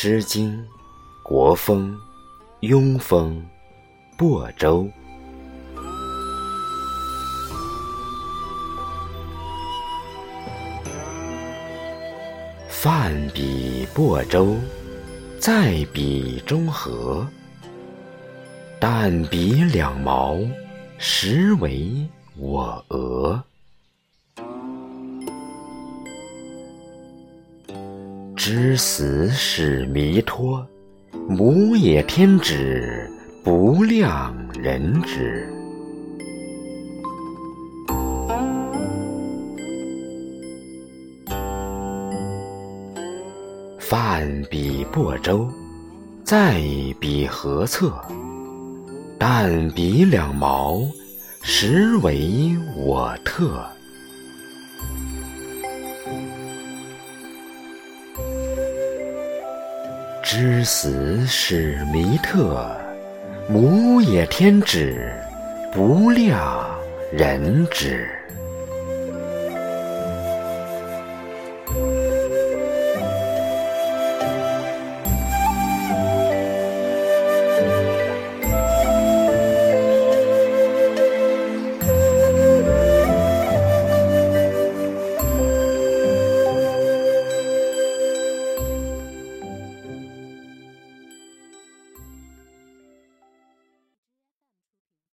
诗经·国风·庸风·亳州。泛彼亳州，在彼中和。旦彼两毛，实为我额。知死始弥托，母也天子，不量人之。泛彼亳州，在彼何侧。但彼两毛，实为我特。知死始弥特，母也天子，不量人之。